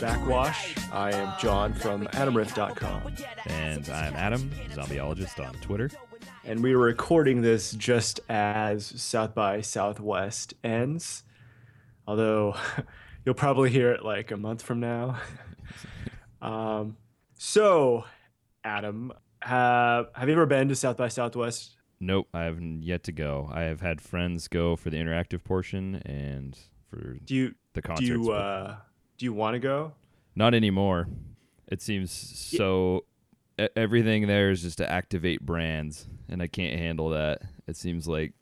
Backwash. I am John from AdamRiff.com. And I'm Adam, zombieologist on Twitter. And we were recording this just as South by Southwest ends. Although you'll probably hear it like a month from now. um, so, Adam, have, have you ever been to South by Southwest? Nope, I haven't yet to go. I have had friends go for the interactive portion and for Do you the concerts. do you uh, do you want to go? Not anymore. It seems so. e- Everything there is just to activate brands, and I can't handle that. It seems like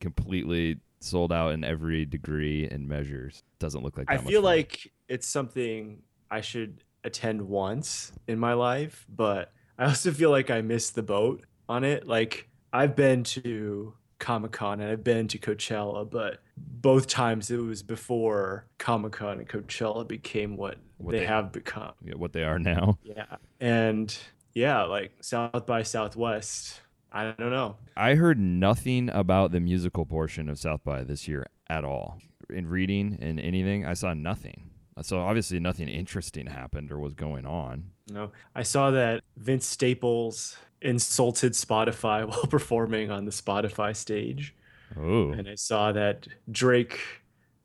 completely sold out in every degree and measures. Doesn't look like that I feel like it's something I should attend once in my life, but I also feel like I missed the boat on it. Like I've been to Comic Con and I've been to Coachella, but both times it was before Comic Con and Coachella became what, What they, they- have become. Yeah, what they are now. Yeah. And yeah, like South by Southwest, I don't know. I heard nothing about the musical portion of South by this year at all. In reading and anything, I saw nothing. So obviously nothing interesting happened or was going on. No, I saw that Vince Staples insulted Spotify while performing on the Spotify stage, Oh, and I saw that Drake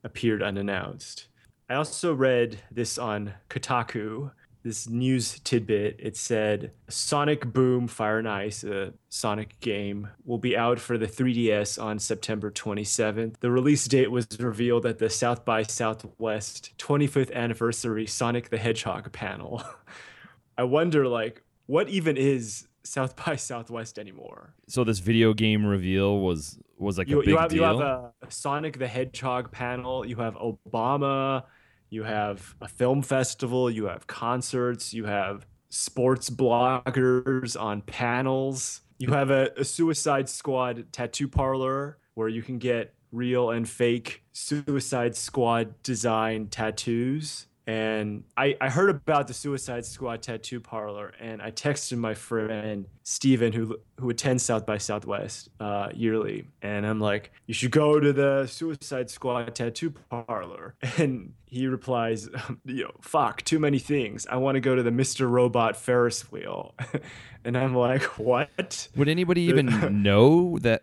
appeared unannounced. I also read this on Kotaku, this news tidbit. It said Sonic Boom Fire and Ice, a Sonic game, will be out for the 3DS on September 27th. The release date was revealed at the South by Southwest 25th anniversary Sonic the Hedgehog panel. I wonder, like, what even is South by Southwest anymore? so this video game reveal was was like you, a big you have deal. you have a Sonic the Hedgehog panel. You have Obama. You have a film festival. You have concerts. You have sports bloggers on panels. You have a, a Suicide Squad tattoo parlor where you can get real and fake Suicide Squad design tattoos. And I, I heard about the Suicide Squad tattoo parlor, and I texted my friend Steven, who who attends South by Southwest uh, yearly, and I'm like, you should go to the Suicide Squad tattoo parlor. And he replies, you know, fuck, too many things. I want to go to the Mr. Robot Ferris wheel. and I'm like, what? Would anybody even know that?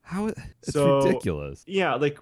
How it's So- ridiculous. Yeah, like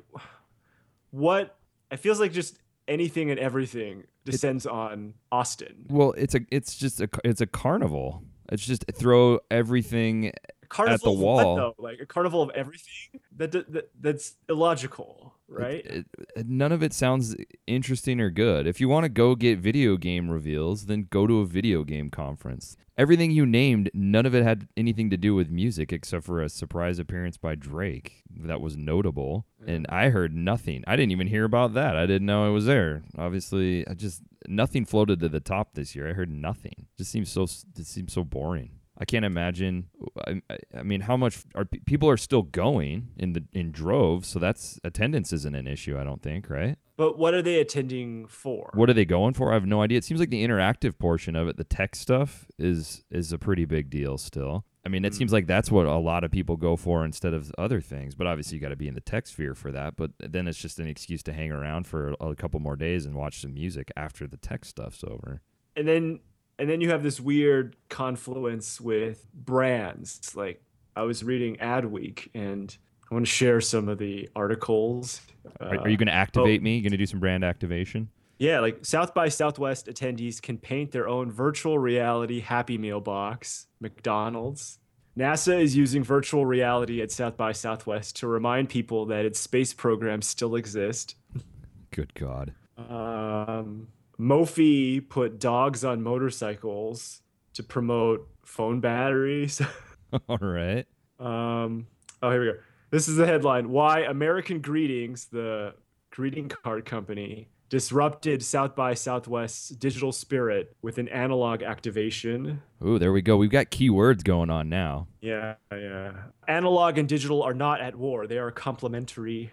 what? It feels like just anything and everything descends on Austin. Well, it's a it's just a it's a carnival. It's just throw everything carnival of wall. what, though? Like a carnival of everything? That, that that's illogical, right? It- it- none of it sounds interesting or good. If you want to go get video game reveals, then go to a video game conference. Everything you named, none of it had anything to do with music except for a surprise appearance by Drake that was notable. Mm-hmm. And I heard nothing. I didn't even hear about that. I didn't know it was there. Obviously, I just nothing floated to the top this year. I heard nothing. Just seems so it seems so boring. I can't imagine. I, I- mean, how much are people are still going in the in droves? So that's attendance isn't an issue. I don't think, right? but what are they attending for? What are they going for? I have no idea. It seems like the interactive portion of it, the tech stuff, is is a pretty big deal still. I mean, it Mm. seems like that's what a lot of people go for instead of other things. But obviously, you got to be in the tech sphere for that. But then it's just an excuse to hang around for a couple more days and watch some music after the tech stuff's over. and then and then you have this weird confluence with brands. Like I was reading Adweek, and I want to share some of the articles. Are, Uh, are you going to activate me? You going to do some brand activation? Yeah, like South by Southwest attendees can paint their own virtual reality Happy Meal box, McDonald's. NASA is using virtual reality at South by Southwest to remind people that its space programs still exist. Good God. Um, Mophie put dogs on motorcycles to promote phone batteries. All right. Um, oh, here we go. This is the headline Why American Greetings, the greeting card company, disrupted South by Southwest's digital spirit with an analog activation. Ooh, there we go. We've got keywords going on now. Yeah, yeah. Analog and digital are not at war; they are complementary.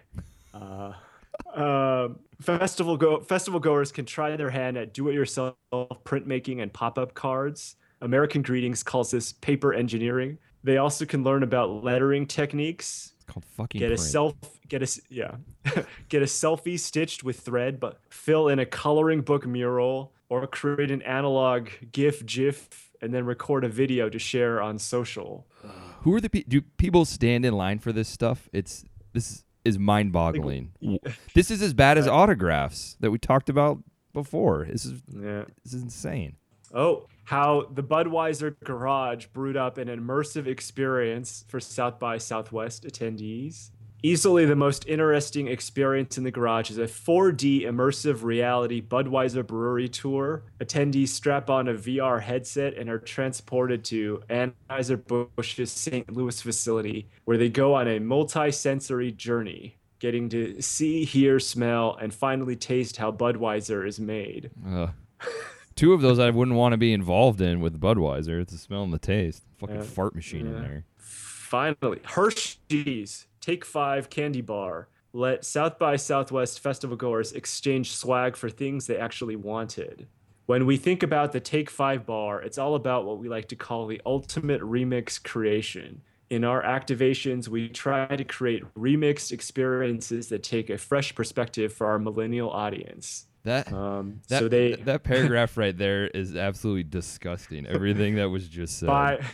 Uh, uh, festival go festival goers can try their hand at do-it-yourself printmaking and pop-up cards. American Greetings calls this paper engineering. They also can learn about lettering techniques. It's called fucking Get a print. self, get a yeah, get a selfie stitched with thread, but fill in a coloring book mural or create an analog GIF, GIF, and then record a video to share on social. Who are the pe- do people stand in line for this stuff? It's this is mind-boggling. this is as bad as autographs that we talked about before. This is Yeah. this is insane. Oh, how the Budweiser Garage brewed up an immersive experience for South by Southwest attendees. Easily the most interesting experience in the garage is a 4D immersive reality Budweiser brewery tour. Attendees strap on a VR headset and are transported to Anheuser-Busch's St. Louis facility, where they go on a multi-sensory journey, getting to see, hear, smell, and finally taste how Budweiser is made. Uh, two of those I wouldn't want to be involved in with Budweiser. It's the smell and the taste. Fucking Yeah. fart machine in there. Finally, Hershey's Take Five Candy Bar let South by Southwest festival goers exchange swag for things they actually wanted. When we think about the Take Five bar, it's all about what we like to call the ultimate remix creation. In our activations, we try to create remixed experiences that take a fresh perspective for our millennial audience. That Um, that so they that paragraph right there is absolutely disgusting. Everything that was just said. by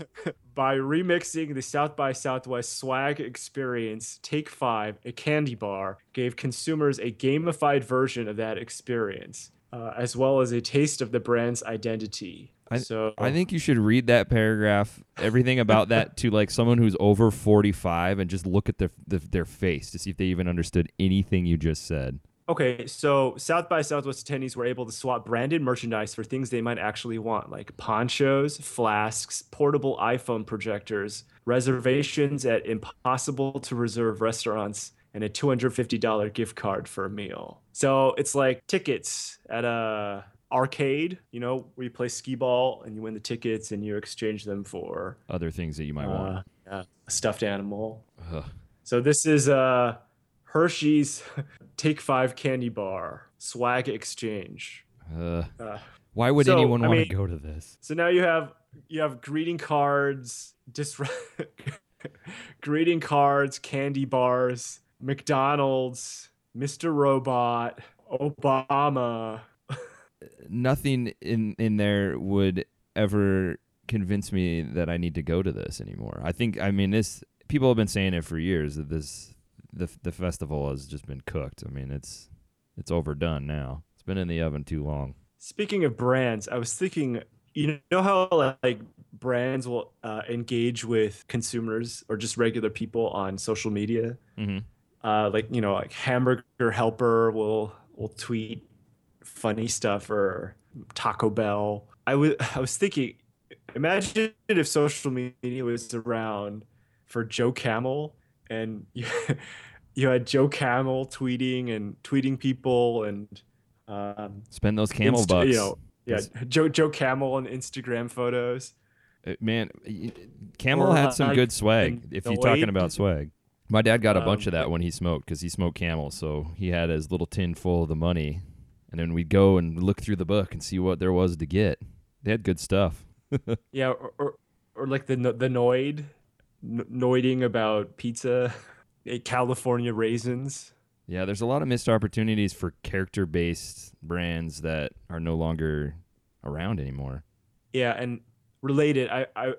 by remixing the South by Southwest swag experience, Take Five, a candy bar, gave consumers a gamified version of that experience, uh, as well as a taste of the brand's identity. I- so I think you should read that paragraph, everything about that to like someone who's over 45 and just look at their the, their face to see if they even understood anything you just said. Okay, so South by Southwest attendees were able to swap branded merchandise for things they might actually want, like ponchos, flasks, portable iPhone projectors, reservations at impossible to reserve restaurants, and a $250 gift card for a meal. So it's like tickets at a arcade, you know, where you play skee ball and you win the tickets and you exchange them for Other things that you might uh, want. yeah, a stuffed animal. Ugh. So this is uh Hershey's Take Five Candy Bar Swag Exchange. Uh, Uh, why would So, anyone I want mean- to go to this? so now you have you have greeting cards, disre- greeting cards, candy bars, McDonald's, Mr. Robot, Obama. Nothing in in there would ever convince me that I need to go to this anymore. I think I mean this people have been saying it for years that this the the festival has just been cooked. I mean it's it's overdone now. It's been in the oven too long. Speaking of brands, I was thinking, you know how like brands will uh, engage with consumers or just regular people on social media. Mm-hmm. uh, like you know like hamburger helper will will tweet funny stuff or taco bell i was i was thinking imagine if social media was around for joe camel and you, you had joe camel tweeting and tweeting people and um Spend those camel Insta- bucks. you know yeah joe joe camel and instagram photos Uh, man, Camel had some good swag. If you're talking about swag, my dad got a bunch Um, of that when he smoked because he smoked Camel, so he had his little tin full of the money, and then we'd go and look through the book and see what there was to get. They had good stuff. Yeah, or or, or like the the Noid, noiding about pizza, eh, California raisins. Yeah, there's a lot of missed opportunities for character-based brands that are no longer around anymore. Yeah, and related, I I,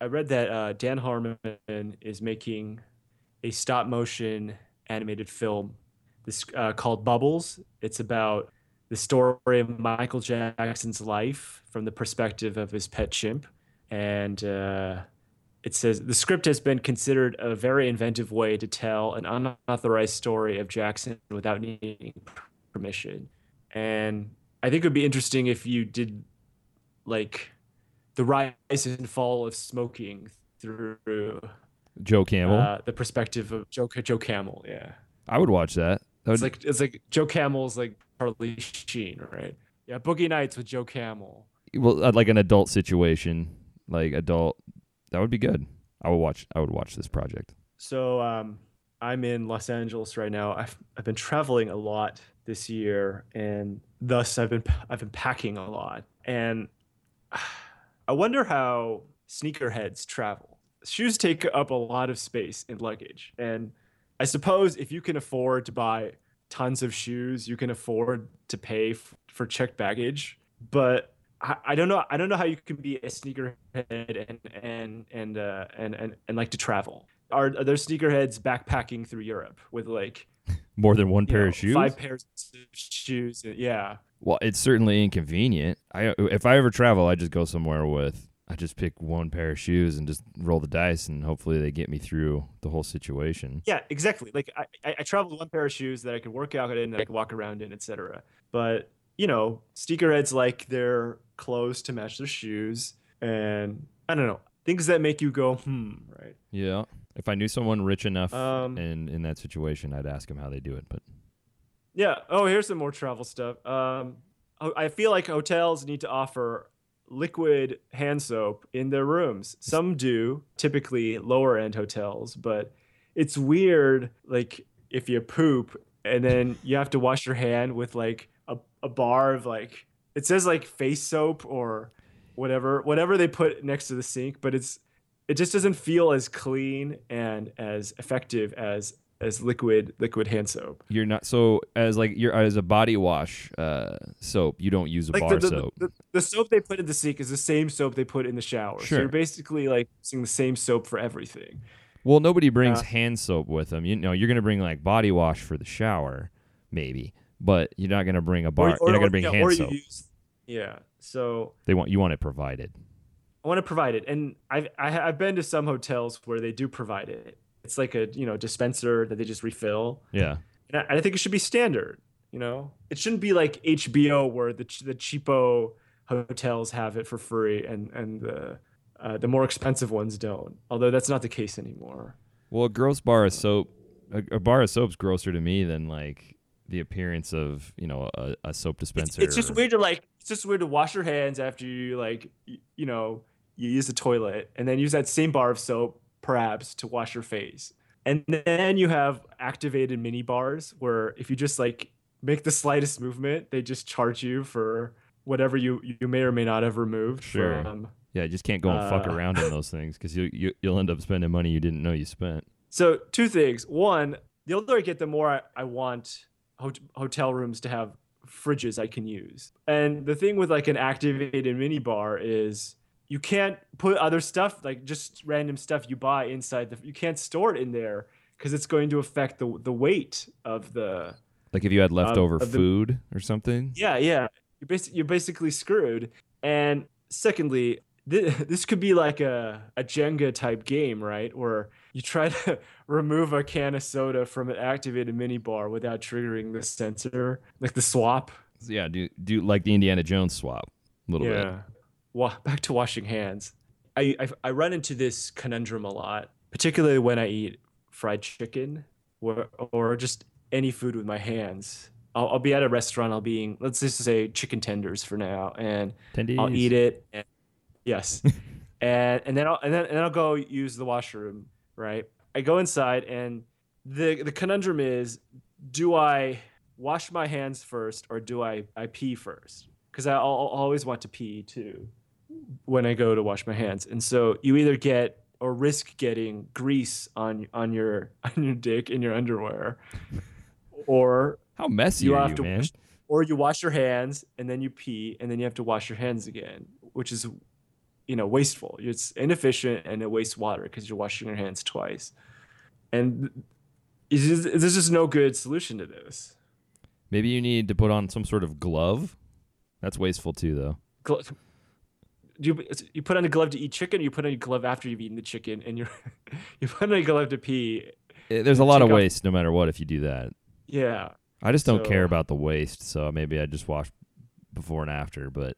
I read that uh, Dan Harmon is making a stop motion animated film, this uh, called Bubbles. It's about the story of Michael Jackson's life from the perspective of his pet chimp, and uh, it says the script has been considered a very inventive way to tell an unauthorized story of Jackson without needing permission. And I think it would be interesting if you did like the rise and fall of smoking through Joe Camel, uh, the perspective of Joe Joe Camel. Yeah, I would watch that. That it's like it's like Joe Camel's like Charlie Sheen, right? Yeah, Boogie Nights with Joe Camel. Well, uh, like an adult situation, like adult, that would be good. I would watch. I would watch this project. So um, I'm in Los Angeles right now. I've I've been traveling a lot this year, and thus I've been I've been packing a lot. And I wonder how sneakerheads travel. Shoes take up a lot of space in luggage, and I suppose if you can afford to buy tons of shoes, you can afford to pay f- for checked baggage. But I, I don't know. I don't know how you can be a sneakerhead and and and uh, and, and and like to travel. Are, are there sneakerheads backpacking through Europe with like More than one pair know, of shoes. five pairs of shoes? Yeah, Well, it's certainly inconvenient. I if I ever travel, I just go somewhere with I just pick one pair of shoes and just roll the dice, and hopefully they get me through the whole situation. yeah, exactly. Like I, I, I travel with one pair of shoes that I can work out in, that I can walk around in, etc. But you know, sneakerheads like their clothes to match their shoes, and I don't know things that make you go hmm, right? Yeah. If I knew someone rich enough Um, and in that situation, I'd ask them how they do it. But Yeah. Oh, here's some more travel stuff. Um, I feel like hotels need to offer liquid hand soap in their rooms. Some do, typically lower end hotels, but it's weird. Like if you poop and then you have to wash your hand with like a, bar of like it says like face soap or whatever whatever they put next to the sink, but it's it just doesn't feel as clean and as effective as as liquid liquid hand soap. you're not so as like you're as a body wash uh, soap. You don't use a like bar the, the, soap. The, the soap they put in the sink is the same soap they put in the shower. So Sure. you're basically like using the same soap for everything. Well, nobody brings Uh, hand soap with them. You know, you're gonna bring like body wash for the shower, maybe, but you're not gonna bring a bar. you're not gonna bring yeah, hand soap. Use, yeah. So they want you want it provided. I want to provide it, and I've I, ha- I've been to some hotels where they do provide it. It's like a you know dispenser that they just refill, Yeah. and I, I think it should be standard. You know, it shouldn't be like HBO where the the cheapo hotels have it for free, and and the uh, the more expensive ones don't. Although that's not the case anymore. Well, a gross bar of soap, a, a bar of soap's grosser to me than like the appearance of you know a, a soap dispenser. it's just or- weird to like it's just weird to wash your hands after you like y- you know you use the toilet and then use that same bar of soap perhaps to wash your face and then you have activated mini bars where if you just like make the slightest movement they just charge you for whatever you you may or may not have removed Sure. from Yeah, you just can't go and fuck Uh, around in those things because you, you you'll end up spending money you didn't know you spent. So two things. One, the older I get, the more I, I want hot- hotel rooms to have fridges I can use. And the thing with like an activated mini bar is you can't put other stuff like just random stuff you buy inside the. You can't store it in there because it's going to affect the the weight of the. Like if you had leftover the- food or something. Yeah, yeah. You're basically you're basically screwed. And secondly, th- this could be like a, a Jenga type game, right? Where you try to remove a can of soda from an activated mini bar without triggering the sensor, like the swap. Yeah, do do like the Indiana Jones swap a little bit. yeah. Wa- back to washing hands. I, I I run into this conundrum a lot, particularly when I eat fried chicken or or just any food with my hands. I'll, I'll be at a restaurant. I'll be eating, let's just say chicken tenders for now, and Tendies. I'll eat it. And, yes, and and then I'll and then and then I'll go use the washroom. Right. I go inside, and the the conundrum is: do I wash my hands first, or do I I pee first? Because I'll, I'll always want to pee too when I go to wash my hands, and so you either get or risk getting grease on on your on your dick in your underwear, or How messy you are have you, to man? wash, or you wash your hands and then you pee and then you have to wash your hands again which is you know wasteful it's inefficient and it wastes water because you're washing your hands twice and just- there's just no good solution to this Maybe you need to put on some sort of glove. That's wasteful too, though. Glo- do you, you put on a glove to eat chicken or you put on a glove after you've eaten the chicken and you're you put on a glove to pee Eh, There's a lot of Take off- waste no matter what if you do that. yeah I just don't care about the waste, so maybe I just wash before and after. But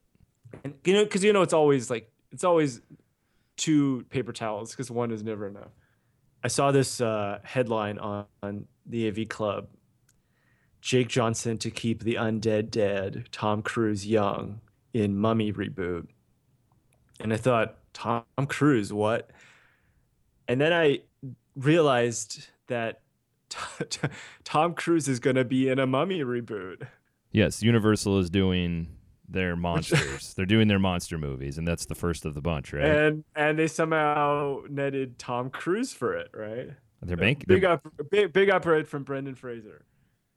and you know because you know it's always like it's always two paper towels because one is never enough i saw this uh, headline on, on the av club Jake Johnson to keep the undead dead, Tom Cruise young in Mummy reboot. And I thought, Tom Cruise, what? And then I realized that Tom Cruise is going to be in a Mummy reboot. Yes, Universal is doing their monsters. They're doing their monster movies, and that's the first of the bunch, right? And and they somehow netted Tom Cruise for it, right? they're banking big They're, up, big big upgrade from Brendan Fraser.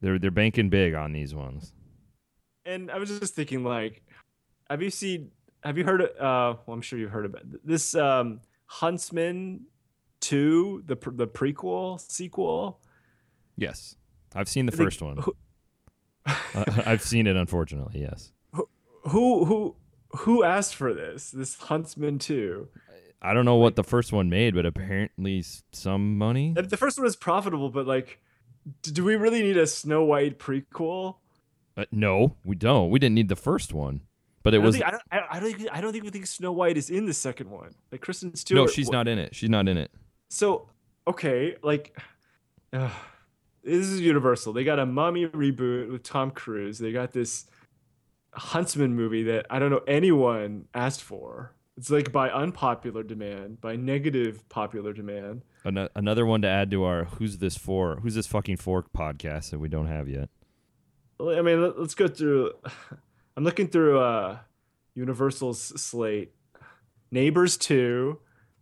they're they're banking big on these ones. And I was just thinking, like, have you seen? Have you heard? Of, uh, well, I'm sure you've heard about this. Um, Huntsman two, the the prequel sequel. Yes, I've seen the I think- first one. Uh, I've seen it, unfortunately. Yes, Who who who asked for this? This Huntsman two. I don't know what the first one made, but apparently some money. The first one was profitable, but like, do we really need a Snow White prequel? Uh, no, we don't. We didn't need the first one, but it I was think, I don't. I, I don't. Think, I don't think we think Snow White is in the second one. Like Kristen Stewart. no. She's not in it. She's not in it. So okay, like, uh, this is Universal. They got a Mummy reboot with Tom Cruise. They got this Huntsman movie that I don't know anyone asked for. It's like by unpopular demand, by negative popular demand. Ano- another one to add to our "Who's this for?" Who's this fucking fork podcast that we don't have yet. I mean, let- let's go through. I'm looking through uh, Universal's slate. Neighbors two,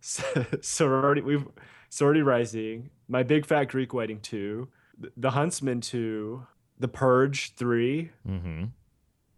sorority we've sorority rising. My big fat Greek wedding two, The- The Huntsman two, The Purge three. Mm-hmm.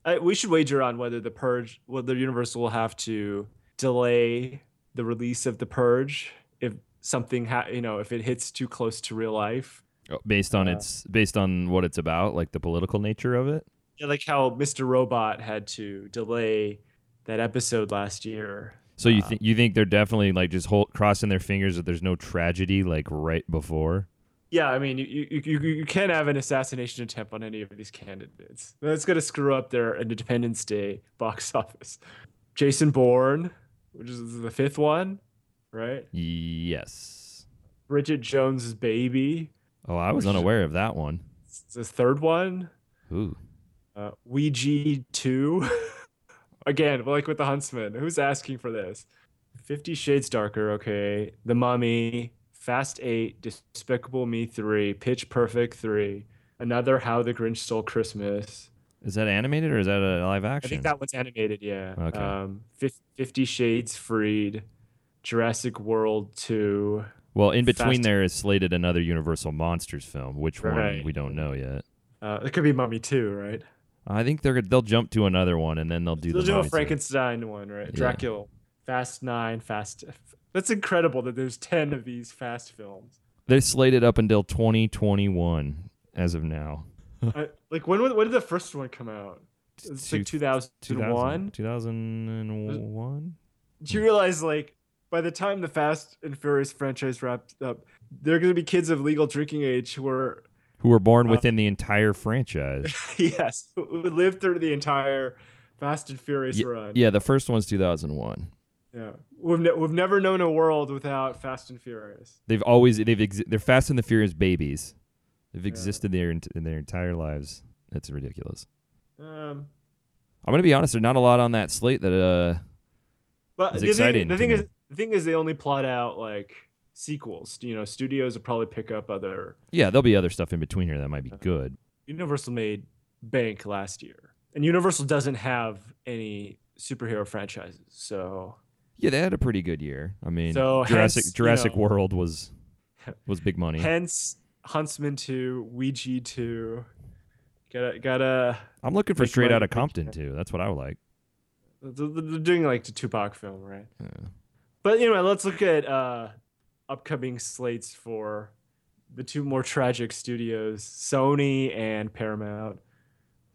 I, we should wager on whether the Purge, whether Universal will have to delay the release of the Purge if something, ha- you know, if it hits too close to real life. Oh, Based on Uh, its based on what it's about, like the political nature of it. Yeah, like how Mr. Robot had to delay that episode last year. So you Uh, think you think they're definitely like just hold, crossing their fingers that there's no tragedy like right before? Yeah, I mean, you you, you, you can't have an assassination attempt on any of these candidates. That's going to screw up their Independence Day box office. Jason Bourne, which is the fifth one, right? Yes. Bridget Jones's Baby, Oh, I was unaware of that one. it's the third one. Ooh. Uh, Ouija 2. Again, like with the Huntsman. Who's asking for this? Fifty Shades Darker, okay. The Mummy, Fast 8, Despicable Me 3, Pitch Perfect 3, another How the Grinch Stole Christmas. Is that animated or is that a live action? I think that one's animated, yeah. Okay. Um, Fifty Shades Freed, Jurassic World 2. well, in between Fast- there is slated another Universal Monsters film. Which one we don't know yet. Uh, it could be Mummy 2, right? I think they're they'll jump to another one and then they'll do They'll the do a. Frankenstein one, right? Yeah. Dracula, Fast Nine, Fast. That's incredible that there's ten of these Fast films. They're slated up until 2021 as of now. I, like when when did the first one come out? It's like 2001. 2001. Do you realize like by the time the Fast and Furious franchise wraps up, there are going to be kids of legal drinking age who are Who were born Uh, within the entire franchise. yes who lived through the entire Fast and Furious Ye- run. yeah, the first one's 2001. Yeah. We've ne- we've never known a world without Fast and Furious. They've always they've exi- they're Fast and the Furious babies. They've existed their ent- in their entire lives. It's ridiculous. Um, I'm gonna be honest. There's not a lot on that slate that uh But It's the exciting thing, the thing me. is, the thing is, they only plot out like sequels. You know, studios will probably pick up other. yeah there'll be other stuff in between here that might Uh, be good. Universal made bank last year, and Universal doesn't have any superhero franchises. So Yeah, they had a pretty good year. I mean, So, Jurassic hence, you know- World was was big money. hence Huntsman two, Ouija two. Gotta gotta. I'm looking for Straight Outta make Compton too. That's what I would like. They're they're doing like the Tupac film, right? Yeah. But anyway, let's look at uh, upcoming slates for the two more tragic studios, Sony and Paramount.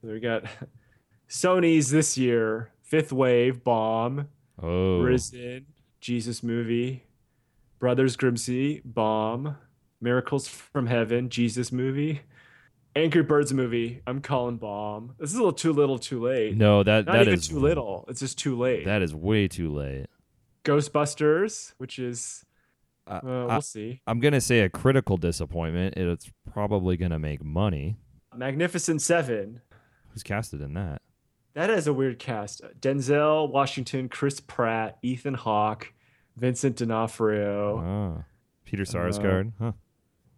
So we got Sony's this year, Fifth Wave, Bomb, Oh, Risen, Jesus Movie, Brothers Grimsby, Bomb, Miracles from Heaven, Jesus Movie, Angry Birds movie. I'm calling Bomb. This is a little too little, too late. no, that Not that even is too little. It's just too late. That is way too late. Ghostbusters, which is Uh, uh, we'll I, see. I'm gonna say a critical disappointment. It's probably gonna make money. Magnificent Seven. Who's casted in that? That is a weird cast. Denzel Washington, Chris Pratt, Ethan Hawke, Vincent D'Onofrio. Ah, Peter Sarsgaard. huh.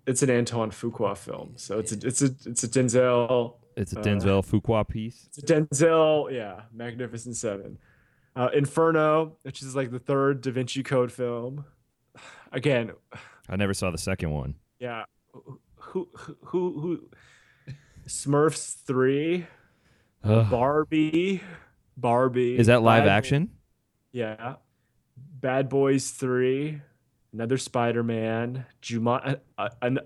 It's an Antoine Fuqua film, so it's a it's a it's a Denzel It's a Uh, Denzel Fuqua piece. It's a Denzel, yeah, Magnificent Seven. Uh, Inferno, which is like the third Da Vinci Code film. Again, I never saw the second one. yeah, who who who, who Smurfs three, Ugh. Barbie, Barbie. Is that live Bad- action? Yeah, Bad Boys three, another Spider Man, Juma, uh, uh, a, a,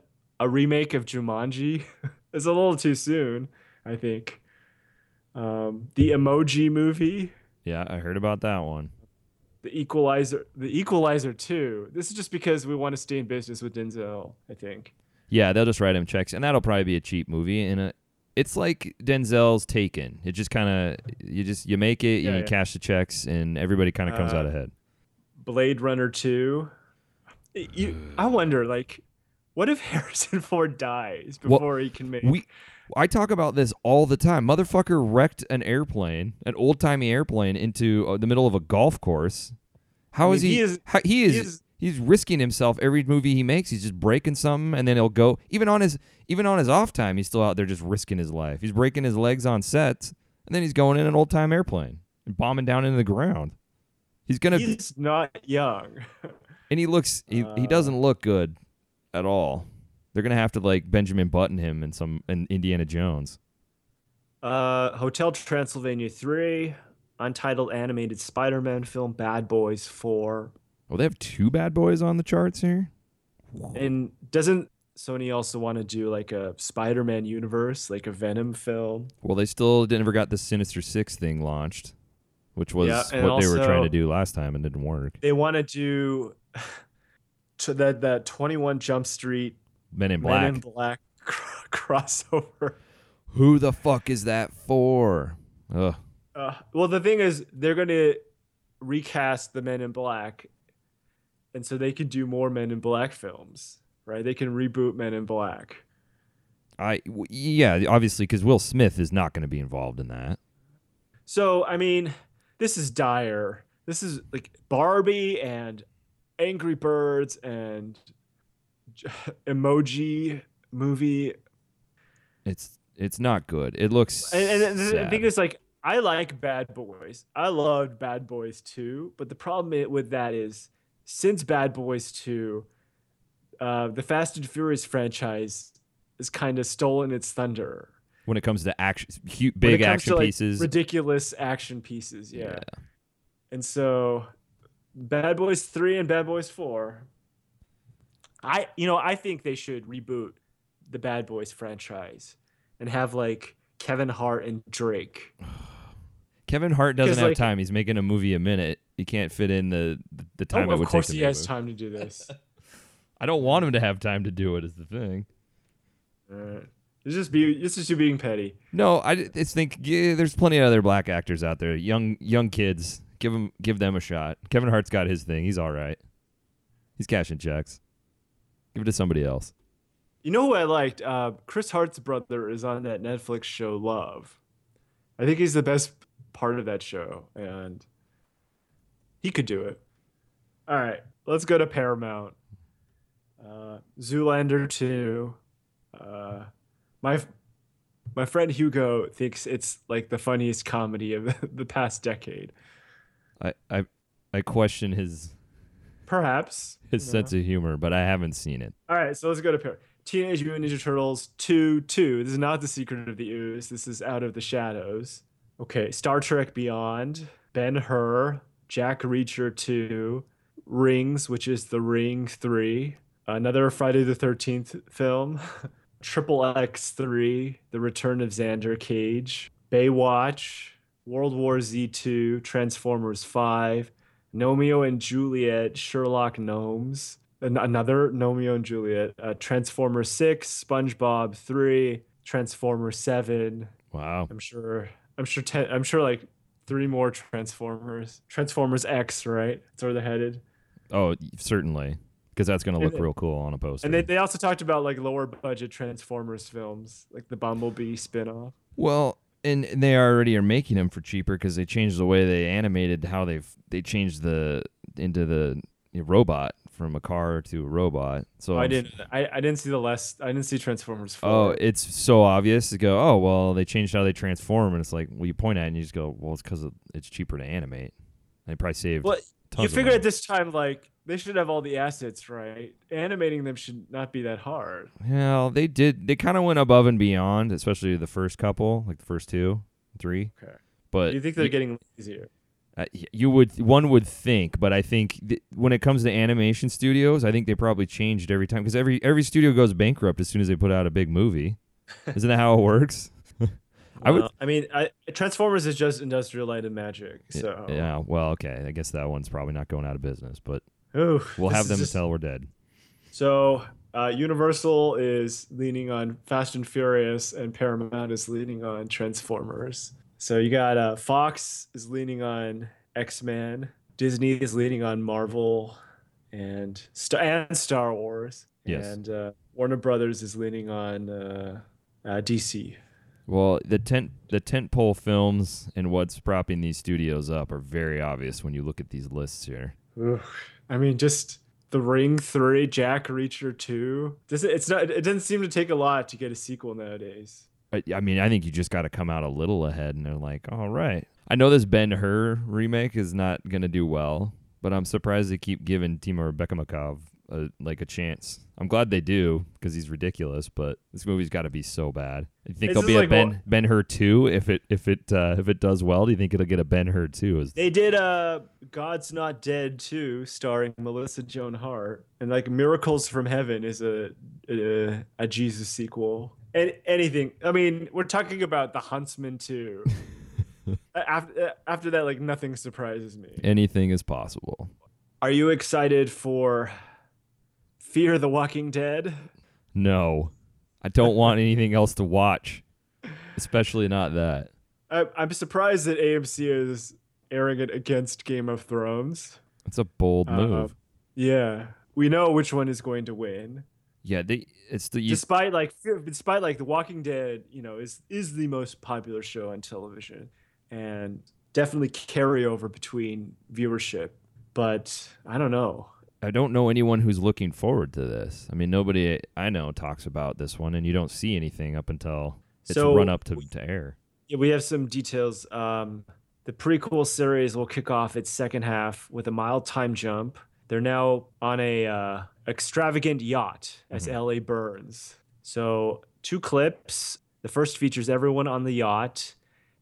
a remake of Jumanji. it's a little too soon, I think. Um, the Emoji Movie. Yeah, I heard about that one. the equalizer the equalizer 2 this is just because we want to stay in business with denzel i think Yeah, they'll just write him checks, and that'll probably be a cheap movie. And a, it's like Denzel's Taken. It just kind of you just you make it, Yeah, you yeah. cash the checks, and everybody kind of comes Uh, out ahead. blade runner 2 you, i wonder like what if harrison ford dies Well, before he can make We, I talk about this all the time. Motherfucker wrecked an airplane, an old timey airplane, into uh, the middle of a golf course. How I is he? he is- how, he is. he is- He's risking himself every movie he makes. He's just breaking something, and then he'll go. Even on his even on his off time, he's still out there just risking his life. He's breaking his legs on sets, and then he's going in an old time airplane and bombing down into the ground. He's gonna, he's not young and he looks. He, he Uh, doesn't look good at all. They're gonna have to like Benjamin Button him in some in Indiana Jones. uh hotel transylvania 3 untitled animated spider-man film bad boys 4 Well, they have two bad boys on the charts here. and doesn't sony also want to do like a spider-man universe like a venom film Well, they still never got the Sinister Six thing launched, which was Yeah, what and they were trying to do last time and didn't work. they want to do to that that 21 Jump Street Men in Black. Men in Black cr- crossover. Who the fuck is that for? Ugh. Uh, well, the thing is, they're going to recast the Men in Black, and so they can do more Men in Black films, right? They can reboot Men in Black. I w- yeah, obviously because Will Smith is not going to be involved in that. So, I mean, this is dire. This is like Barbie and Angry Birds and Emoji movie It's it's not good. It looks. And, and the- thing is, like, I like Bad Boys. I loved Bad Boys too, but the problem with that is, since Bad Boys 2, uh, the Fast and Furious franchise has kind of stolen its thunder. when it comes to action, hu- When big action to, like, pieces. ridiculous action pieces. Yeah. And so, Bad Boys 3 and Bad Boys 4, I, you know, I think they should reboot the Bad Boys franchise and have like Kevin Hart and Drake. Kevin Hart doesn't have like- time. He's making a movie a minute. He can't fit in the the time oh, it of would course take he has it. time to do this. I don't want him to have time to do it. Is the thing. Alright. It's just be this is you being petty. No, I just think yeah, there's plenty of other black actors out there, young young kids. Give them give them a shot. Kevin Hart's got his thing. He's all right. He's cashing checks. Give it to somebody else. You know who I liked? Uh, Chris Hart's brother is on that Netflix show Love. I think he's the best part of that show, and he could do it. All right, let's go to Paramount. Uh, Zoolander two. Uh, my my friend Hugo thinks it's like the funniest comedy of the past decade. I I, I question his Perhaps his you know. sense of humor, but I haven't seen it. All right, so let's go to Par- Teenage Mutant Ninja Turtles 2 2. This is not The Secret of the Ooze. This is Out of the Shadows. Okay, Star Trek Beyond, Ben Hur, Jack Reacher 2, Rings, which is The Ring 3, another Friday the 13th film, Triple X 3, The Return of Xander Cage, Baywatch, World War Z 2, Transformers 5, Gnomeo and Juliet, Sherlock Gnomes, an- another Gnomeo and Juliet, uh, Transformers 6, SpongeBob 3, Transformers 7. Wow. I'm sure I'm sure ten, I'm sure like three more Transformers. Transformers X, right? That's where they're headed. Oh, certainly. because that's going to look then- real cool on a poster. And they, they also talked about like lower budget Transformers films, like the Bumblebee spin-off. Well, and and they already are making them for cheaper because they changed the way they animated how they've they changed the into the robot from a car to a robot. So I didn't I, I didn't see the last I didn't see Transformers 4. Oh, it's so obvious to go. Oh well, they changed how they transform, and it's like well, you point at it and you just go, well, it's because it's cheaper to animate. They probably saved. Well, you figure at this time like they should have all the assets, right? Animating them should not be that hard. Well, they did. They kind of went above and beyond, especially the first couple, like the first two, three. Okay. But you think they're you, getting easier? Uh, you would one would think, but I think th- when it comes to animation studios, I think they probably changed every time because every every studio goes bankrupt as soon as they put out a big movie. Isn't that how it works? I would- I mean, I, Transformers is just Industrial Light and Magic, so Yeah. Well, okay. I guess that one's probably not going out of business, but Ooh, we'll have them just- until we're dead. So uh, Universal is leaning on Fast and Furious, and Paramount is leaning on Transformers. So you got uh, Fox is leaning on X Men, Disney is leaning on Marvel, and Star and Star Wars. Yes. And uh, Warner Brothers is leaning on uh, uh, DC. Well, the tent the tentpole films and what's propping these studios up are very obvious when you look at these lists here. Ooh, I mean, just The Ring Three, Jack Reacher Two. This it's not. It doesn't seem to take a lot to get a sequel nowadays. I, mean, I think you just got to come out a little ahead, and they're like, "All right." I know this Ben Hur remake is not gonna do well, but I'm surprised they keep giving Timur Bekmambetov a, like a chance. I'm glad they do because he's ridiculous, but this movie's got to be so bad. You think there'll be a Ben what- Ben Hur two if it if it uh, if it does well? Do you think it'll get a Ben Hur two? They did uh God's Not Dead 2 starring Melissa Joan Hart and like Miracles from Heaven is a a, a Jesus sequel. And anything. I mean, we're talking about The Huntsman too. after after that like nothing surprises me. anything is possible? Are you excited for Fear the Walking Dead? No, I don't want anything else to watch, especially not that. I, I'm surprised that AMC is airing it against Game of Thrones. It's a bold Uh, move. Yeah. We know which one is going to win. Yeah, they, it's the you, despite like despite like The Walking Dead, you know, is is the most popular show on television and definitely carryover between viewership. But I don't know. I don't know anyone who's looking forward to this. I mean, nobody I know talks about this one, and you don't see anything up until it's So- run up to, to air. Yeah, we have some details. Um, the prequel series will kick off its second half with a mild time jump. They're now on a uh, extravagant yacht as mm-hmm. LA burns. So two clips. The first features everyone on the yacht,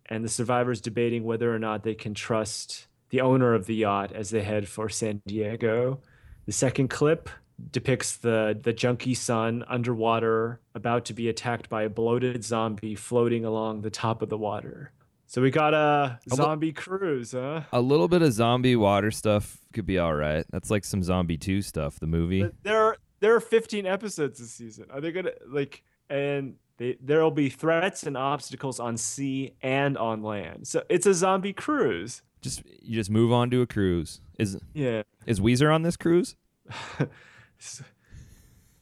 and the survivors debating whether or not they can trust the owner of the yacht as they head for San Diego. The second clip depicts the the junkie son underwater, about to be attacked by a bloated zombie floating along the top of the water. So we got a zombie cruise, huh? A little bit of zombie water stuff could be all right. That's like some zombie two stuff. The movie. But There are there are 15 episodes this season. Are they gonna like and they, there'll be threats and obstacles on sea and on land. So it's a zombie cruise. Just you just move on to a cruise. Is Yeah. is Weezer on this cruise? I'm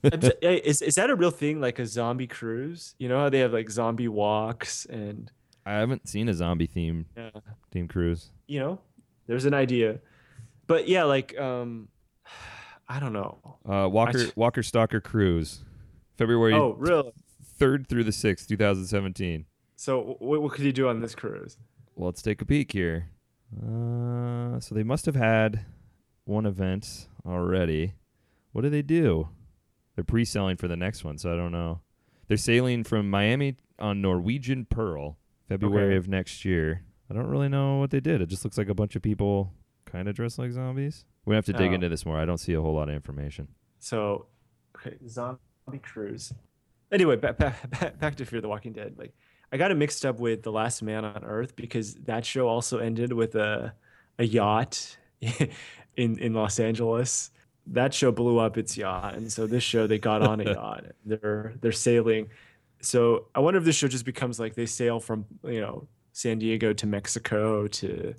j- hey, is is that a real thing? Like a zombie cruise? You know how they have like zombie walks and I haven't seen a zombie theme yeah, theme cruise. you know, there's an idea. But yeah, like um, I don't know. Uh, Walker j- Walker Stalker cruise, February Oh, really? third through the sixth, two thousand seventeen. So what what could you do on this cruise? Well, let's take a peek here. Uh, so they must have had one event already. What do they do? They're pre-selling for the next one, so I don't know. They're sailing from Miami on Norwegian Pearl, February Okay. of next year. I don't really know what they did. It just looks like a bunch of people kind of dressed like zombies. We have to dig Oh. into this more. I don't see a whole lot of information. So, okay, zombie cruise. Anyway, back, back, back, back to Fear the Walking Dead. Like, I got it mixed up with The Last Man on Earth because that show also ended with a a yacht in in Los Angeles. That show blew up its yacht, and so this show they got on a yacht. They're they're sailing. So I wonder if this show just becomes like they sail from you know San Diego to Mexico to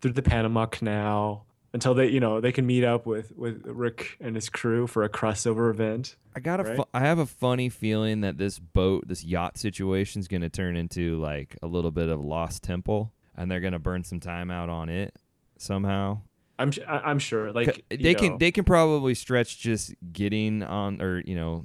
through the Panama Canal, until they, you know, they can meet up with with Rick and his crew for a crossover event. I got a Right? fu- I have a funny feeling that this boat, this yacht situation is going to turn into like a little bit of Lost Temple, and they're going to burn some time out on it somehow. I'm I'm sure like they can they can probably stretch just getting on or you know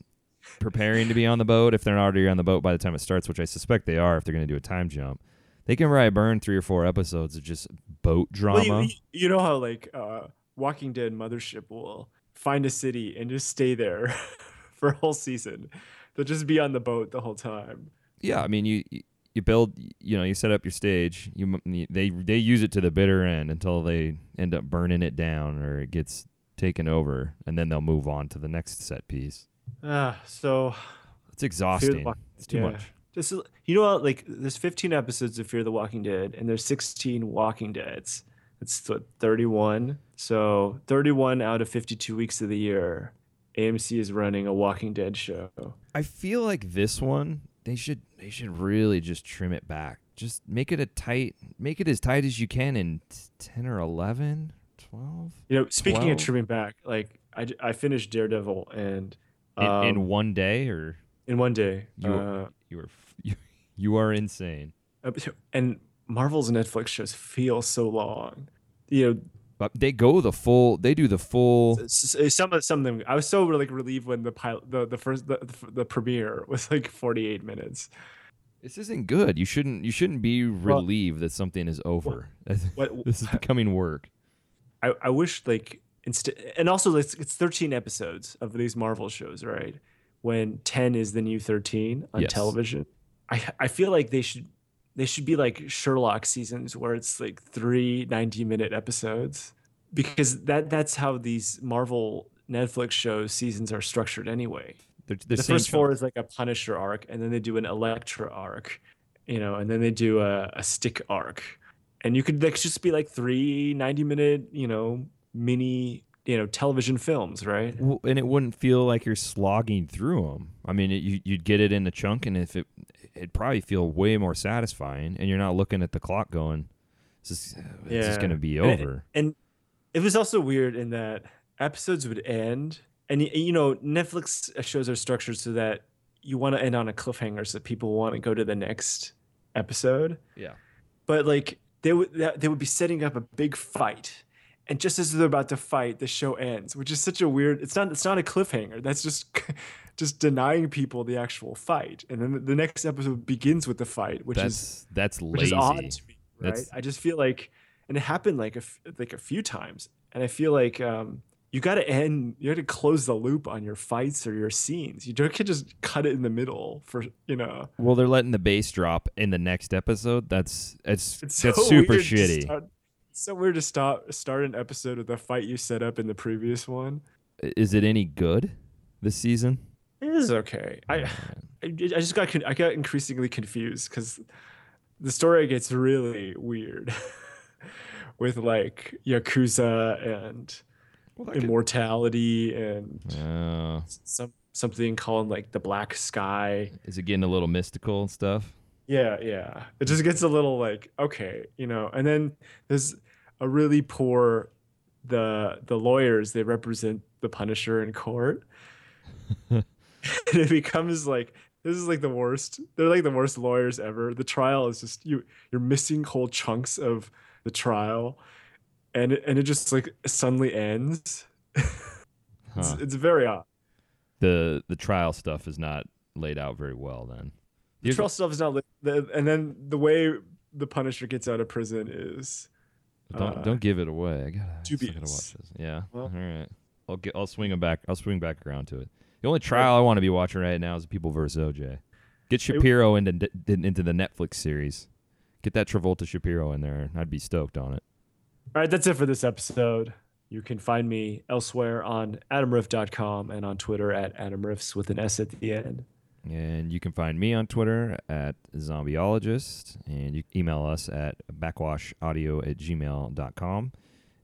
preparing to be on the boat if they're not already on the boat by the time it starts, which I suspect they are if they're going to do a time jump. They can probably burn three or four episodes of just boat drama. you, you- you know how like uh, Walking Dead Mothership will find a city and just stay there for a whole season. They'll just be on the boat the whole time. yeah, I mean you you- you build you know you set up your stage. You they they use it to the bitter end until they end up burning it down or it gets taken over, and then they'll move on to the next set piece. Ah, so It's exhausting. Walk- It's too yeah. much. Just you know what? Like there's 15 episodes of Fear the Walking Dead, and there's 16 Walking Deads. It's what 31. So 31 out of 52 weeks of the year, AMC is running a Walking Dead show. I feel like this one they should they should really just trim it back. Just make it a tight make it as tight as you can in t- 10 or 11, 12 You know, speaking 12? of trimming back, like I, I finished Daredevil and in, in um, one day or in one day. You- uh, you are you, you are insane. and Marvel's Netflix shows feel so long. You know, But they go the full they do the full s- some of some of them. I was so like relieved when the pilot, the the first the, the, premiere was like 48 minutes. This isn't good. You shouldn't you shouldn't be relieved that something is over. What this is becoming work. I, I wish like instead and also it's, it's 13 episodes of these Marvel shows, right? When 10 is the new 13 on Yes. television. I I feel like they should they should be like Sherlock seasons where it's like three 90 minute episodes because that that's how these Marvel Netflix shows seasons are structured anyway. They're, they're the first four is like a Punisher arc, and then they do an Elektra arc, you know, and then they do a, a Stick arc, and you could like just be like three 90 minute, you know, mini, you know, television films, right? And it wouldn't feel like you're slogging through them. I mean, it, you, you'd get it in a chunk, and if it, it'd probably feel way more satisfying, and you're not looking at the clock going, "This is, this is going to be And it- over." And it was also weird in that episodes would end, and you know, Netflix uh, shows are structured so that you want to end on a cliffhanger, so people want to go to the next episode. Yeah. but like they would they would be setting up a big fight and just as they're about to fight the show ends which is such a weird it's not it's not a cliffhanger that's just just denying people the actual fight and then the- next episode begins with the fight which is That's that's which lazy. is odd to me right That's- i just feel like and it happened like a like a few times and i feel like um you got to end you got to close the loop on your fights or your scenes you don't can just cut it in the middle for you know Well, they're letting the bass drop in the next episode. That's it's, It's that's so super shitty. Start, it's so weird to start start an episode with the fight you set up in the previous one. Is it any good this season? It is okay. I I, I just got con- I got increasingly confused because the story gets really weird with like yakuza and immortality and Uh, some something called like the black sky. is it getting a little mystical and stuff? Yeah, yeah. It just gets a little like okay, you know. And then there's a really poor the the lawyers they represent the Punisher in court, and it becomes like this is like the worst. They're like the worst lawyers ever. The trial is just you you're missing whole chunks of the trial, and it, and it just like suddenly ends. it's, Huh. it's very odd. The the trial stuff is not laid out very well. Then The trial stuff is not. And then the way the Punisher gets out of prison is don't uh, don't give it away. I gotta, guess I gotta watch this. Yeah. Well- All right. I'll get. I'll swing 'em back. I'll swing back around to it. The only trial I want to be watching right now is People vs. OJ. Get Shapiro into into the Netflix series. Get that Travolta Shapiro in there. I'd be stoked on it. All right, that's it for this episode. You can find me elsewhere on adamriff.com and on Twitter at adamriffs with an S at the end. And you can find me on Twitter at zombieologist. And you email us at backwashaudio at gmail.com.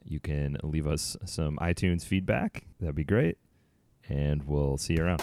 You can leave us some iTunes feedback. That'd be great. And we'll see you around.